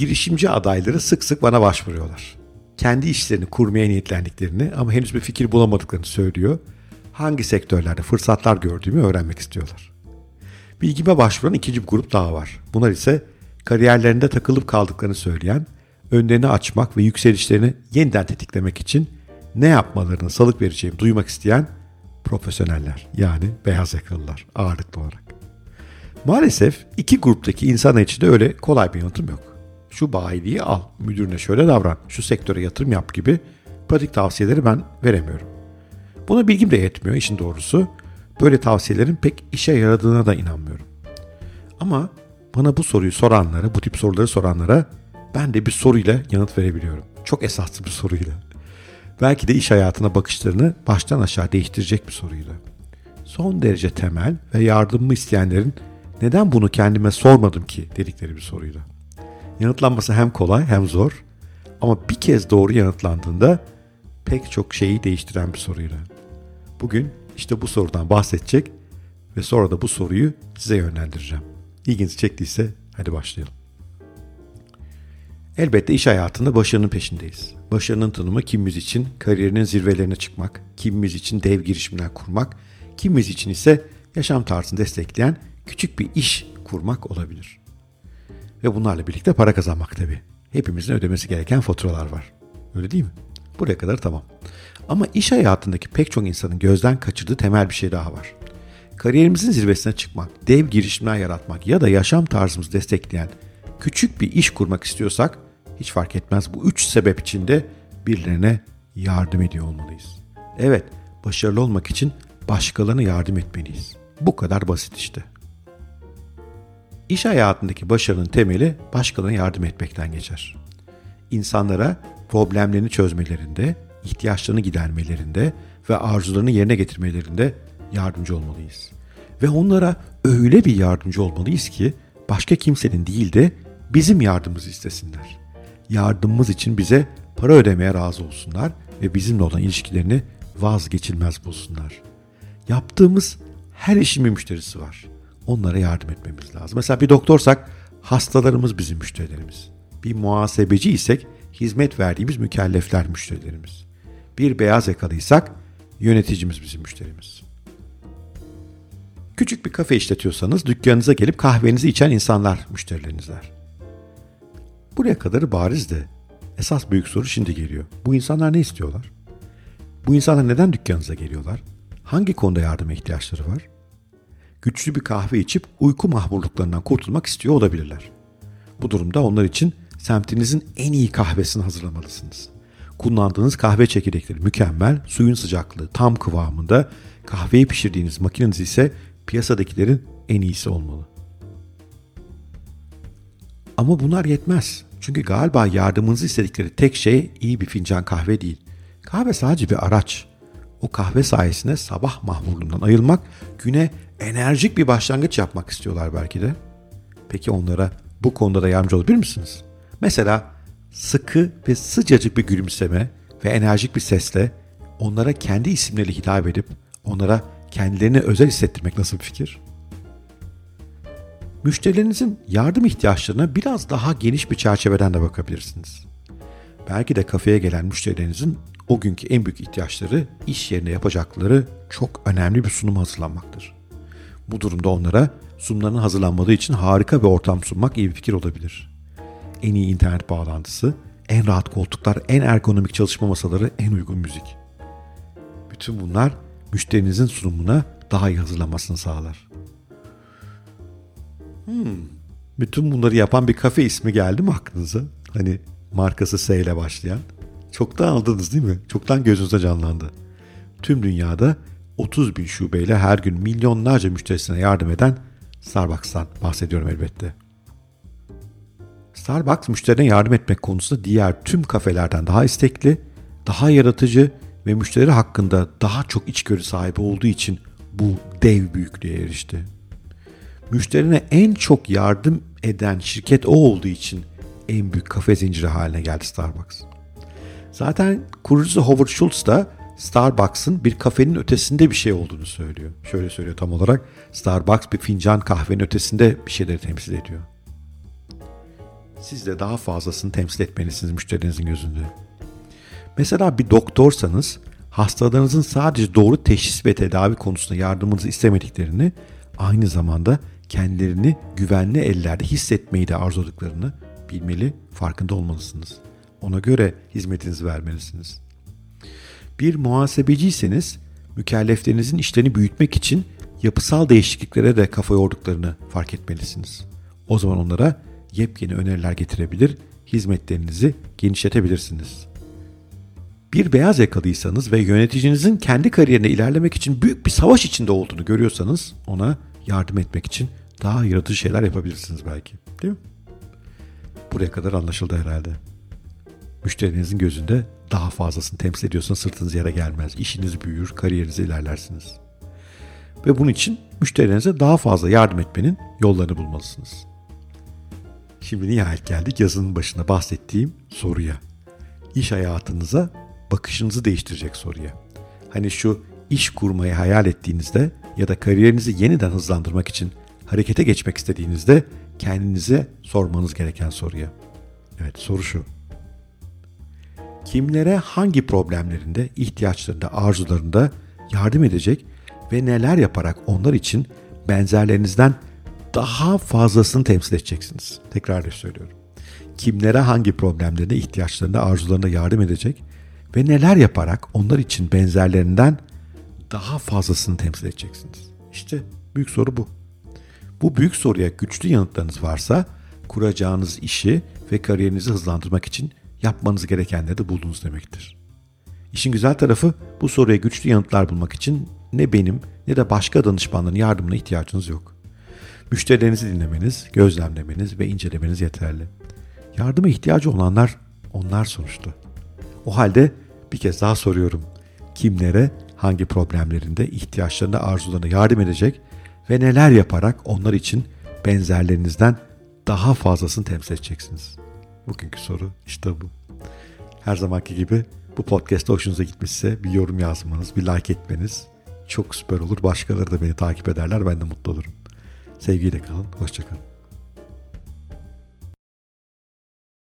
girişimci adayları sık sık bana başvuruyorlar. Kendi işlerini kurmaya niyetlendiklerini ama henüz bir fikir bulamadıklarını söylüyor. Hangi sektörlerde fırsatlar gördüğümü öğrenmek istiyorlar. Bilgime başvuran ikinci bir grup daha var. Bunlar ise kariyerlerinde takılıp kaldıklarını söyleyen, önlerini açmak ve yükselişlerini yeniden tetiklemek için ne yapmalarını salık vereceğimi duymak isteyen profesyoneller yani beyaz yakalılar ağırlıklı olarak. Maalesef iki gruptaki insan içinde öyle kolay bir yanıtım yok. Şu bayiliği al, müdürüne şöyle davran, şu sektöre yatırım yap gibi pratik tavsiyeleri ben veremiyorum. Buna bilgim de yetmiyor işin doğrusu. Böyle tavsiyelerin pek işe yaradığına da inanmıyorum. Ama bana bu soruyu soranlara, bu tip soruları soranlara ben de bir soruyla yanıt verebiliyorum. Çok esaslı bir soruyla. Belki de iş hayatına bakışlarını baştan aşağı değiştirecek bir soruyla. Son derece temel ve yardımımı isteyenlerin neden bunu kendime sormadım ki dedikleri bir soruyla. Yanıtlanması hem kolay hem zor ama bir kez doğru yanıtlandığında pek çok şeyi değiştiren bir soruyla. Bugün işte bu sorudan bahsedecek ve sonra da bu soruyu size yönlendireceğim. İlginizi çektiyse hadi başlayalım. Elbette iş hayatında başarının peşindeyiz. Başarının tanımı kimimiz için kariyerinin zirvelerine çıkmak, kimimiz için dev girişimler kurmak, kimimiz için ise yaşam tarzını destekleyen küçük bir iş kurmak olabilir. Ve bunlarla birlikte para kazanmak tabii. Hepimizin ödemesi gereken faturalar var. Öyle değil mi? Buraya kadar tamam. Ama iş hayatındaki pek çok insanın gözden kaçırdığı temel bir şey daha var. Kariyerimizin zirvesine çıkmak, dev girişimler yaratmak ya da yaşam tarzımızı destekleyen küçük bir iş kurmak istiyorsak hiç fark etmez bu üç sebep içinde birilerine yardım ediyor olmalıyız. Evet, başarılı olmak için başkalarına yardım etmeliyiz. Bu kadar basit işte. İş hayatındaki başarının temeli başkalarına yardım etmekten geçer. İnsanlara problemlerini çözmelerinde, ihtiyaçlarını gidermelerinde ve arzularını yerine getirmelerinde yardımcı olmalıyız. Ve onlara öyle bir yardımcı olmalıyız ki başka kimsenin değil de bizim yardımımızı istesinler. Yardımımız için bize para ödemeye razı olsunlar ve bizimle olan ilişkilerini vazgeçilmez bulsunlar. Yaptığımız her işin bir müşterisi var. Onlara yardım etmemiz lazım. Mesela bir doktorsak hastalarımız bizim müşterilerimiz. Bir muhasebeci isek hizmet verdiğimiz mükellefler müşterilerimiz. Bir beyaz yakalıysak yöneticimiz bizim müşterimiz. Küçük bir kafe işletiyorsanız dükkanınıza gelip kahvenizi içen insanlar müşterilerinizler. Buraya kadar bariz de esas büyük soru şimdi geliyor. Bu insanlar ne istiyorlar? Bu insanlar neden dükkanınıza geliyorlar? Hangi konuda yardıma ihtiyaçları var? Güçlü bir kahve içip uyku mahvurluklarından kurtulmak istiyor olabilirler. Bu durumda onlar için semtinizin en iyi kahvesini hazırlamalısınız. Kullandığınız kahve çekirdekleri mükemmel, suyun sıcaklığı tam kıvamında, kahveyi pişirdiğiniz makineniz ise piyasadakilerin en iyisi olmalı. Ama bunlar yetmez. Çünkü galiba yardımınızı istedikleri tek şey iyi bir fincan kahve değil. Kahve sadece bir araç. O kahve sayesinde sabah mahmurluğundan ayılmak, güne enerjik bir başlangıç yapmak istiyorlar belki de. Peki onlara bu konuda da yardımcı olabilir misiniz? Mesela sıkı ve sıcacık bir gülümseme ve enerjik bir sesle onlara kendi isimleriyle hitap edip onlara kendilerini özel hissettirmek nasıl bir fikir? Müşterilerinizin yardım ihtiyaçlarına biraz daha geniş bir çerçeveden de bakabilirsiniz. Belki de kafeye gelen müşterilerinizin o günkü en büyük ihtiyaçları iş yerine yapacakları çok önemli bir sunum hazırlanmaktır. Bu durumda onlara sunumların hazırlanmadığı için harika bir ortam sunmak iyi bir fikir olabilir. En iyi internet bağlantısı, en rahat koltuklar, en ergonomik çalışma masaları, en uygun müzik. Bütün bunlar müşterinizin sunumuna daha iyi hazırlanmasını sağlar. Hmm, bütün bunları yapan bir kafe ismi geldi mi aklınıza? Hani markası S ile başlayan. Çoktan aldınız değil mi? Çoktan gözünüze canlandı. Tüm dünyada 30 bin şubeyle her gün milyonlarca müşterisine yardım eden Starbucks'tan bahsediyorum elbette. Starbucks müşterine yardım etmek konusunda diğer tüm kafelerden daha istekli, daha yaratıcı ve müşteri hakkında daha çok içgörü sahibi olduğu için bu dev büyüklüğe erişti. Müşterine en çok yardım eden şirket o olduğu için en büyük kafe zinciri haline geldi Starbucks. Zaten kurucusu Howard Schultz da Starbucks'ın bir kafenin ötesinde bir şey olduğunu söylüyor. Şöyle söylüyor tam olarak. Starbucks bir fincan kahvenin ötesinde bir şeyleri temsil ediyor. siz de daha fazlasını temsil etmelisiniz müşterinizin gözünde. Mesela bir doktorsanız hastalarınızın sadece doğru teşhis ve tedavi konusunda yardımınızı istemediklerini, aynı zamanda kendilerini güvenli ellerde hissetmeyi de arzuladıklarını bilmeli, farkında olmalısınız. Ona göre hizmetinizi vermelisiniz. Bir muhasebeciyseniz mükelleflerinizin işlerini büyütmek için yapısal değişikliklere de kafa yorduklarını fark etmelisiniz. O zaman onlara yepyeni öneriler getirebilir, hizmetlerinizi genişletebilirsiniz. Bir beyaz yakalıysanız ve yöneticinizin kendi kariyerine ilerlemek için büyük bir savaş içinde olduğunu görüyorsanız ona yardım etmek için daha yaratıcı şeyler yapabilirsiniz belki. Değil mi? Buraya kadar anlaşıldı herhalde. Müşterinizin gözünde daha fazlasını temsil ediyorsanız sırtınız yere gelmez. İşiniz büyür, kariyerinizi ilerlersiniz. Ve bunun için müşterilerinize daha fazla yardım etmenin yollarını bulmalısınız. Şimdi nihayet geldik yazının başında bahsettiğim soruya. İş hayatınıza bakışınızı değiştirecek soruya. Hani şu iş kurmayı hayal ettiğinizde ya da kariyerinizi yeniden hızlandırmak için harekete geçmek istediğinizde kendinize sormanız gereken soruya. Evet soru şu. Kimlere hangi problemlerinde, ihtiyaçlarında, arzularında yardım edecek ve neler yaparak onlar için benzerlerinizden daha fazlasını temsil edeceksiniz. Tekrar söylüyorum. Kimlere hangi problemlerinde, ihtiyaçlarında, arzularında yardım edecek ve neler yaparak onlar için benzerlerinden daha fazlasını temsil edeceksiniz. İşte büyük soru bu. Bu büyük soruya güçlü yanıtlarınız varsa kuracağınız işi ve kariyerinizi hızlandırmak için yapmanız gerekenleri de buldunuz demektir. İşin güzel tarafı bu soruya güçlü yanıtlar bulmak için ne benim ne de başka danışmanların yardımına ihtiyacınız yok. Müşterilerinizi dinlemeniz, gözlemlemeniz ve incelemeniz yeterli. Yardıma ihtiyacı olanlar onlar sonuçta. O halde bir kez daha soruyorum. Kimlere, hangi problemlerinde, ihtiyaçlarında, arzularına yardım edecek ve neler yaparak onlar için benzerlerinizden daha fazlasını temsil edeceksiniz? Bugünkü soru işte bu. Her zamanki gibi bu podcast'ta hoşunuza gitmişse bir yorum yazmanız, bir like etmeniz çok süper olur. Başkaları da beni takip ederler. Ben de mutlu olurum. Sevgiyle kalın. Hoşçakalın.